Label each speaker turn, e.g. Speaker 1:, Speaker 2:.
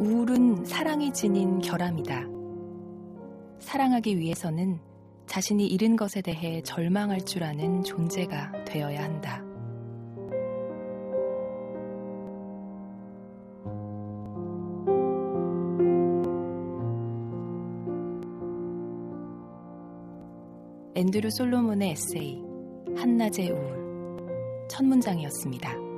Speaker 1: 우울은 사랑이 지닌 결함이다. 사랑하기 위해서는 자신이 잃은 것에 대해 절망할 줄 아는 존재가 되어야 한다. 앤드류 솔로몬의 에세이 한낮의 우울 첫 문장이었습니다.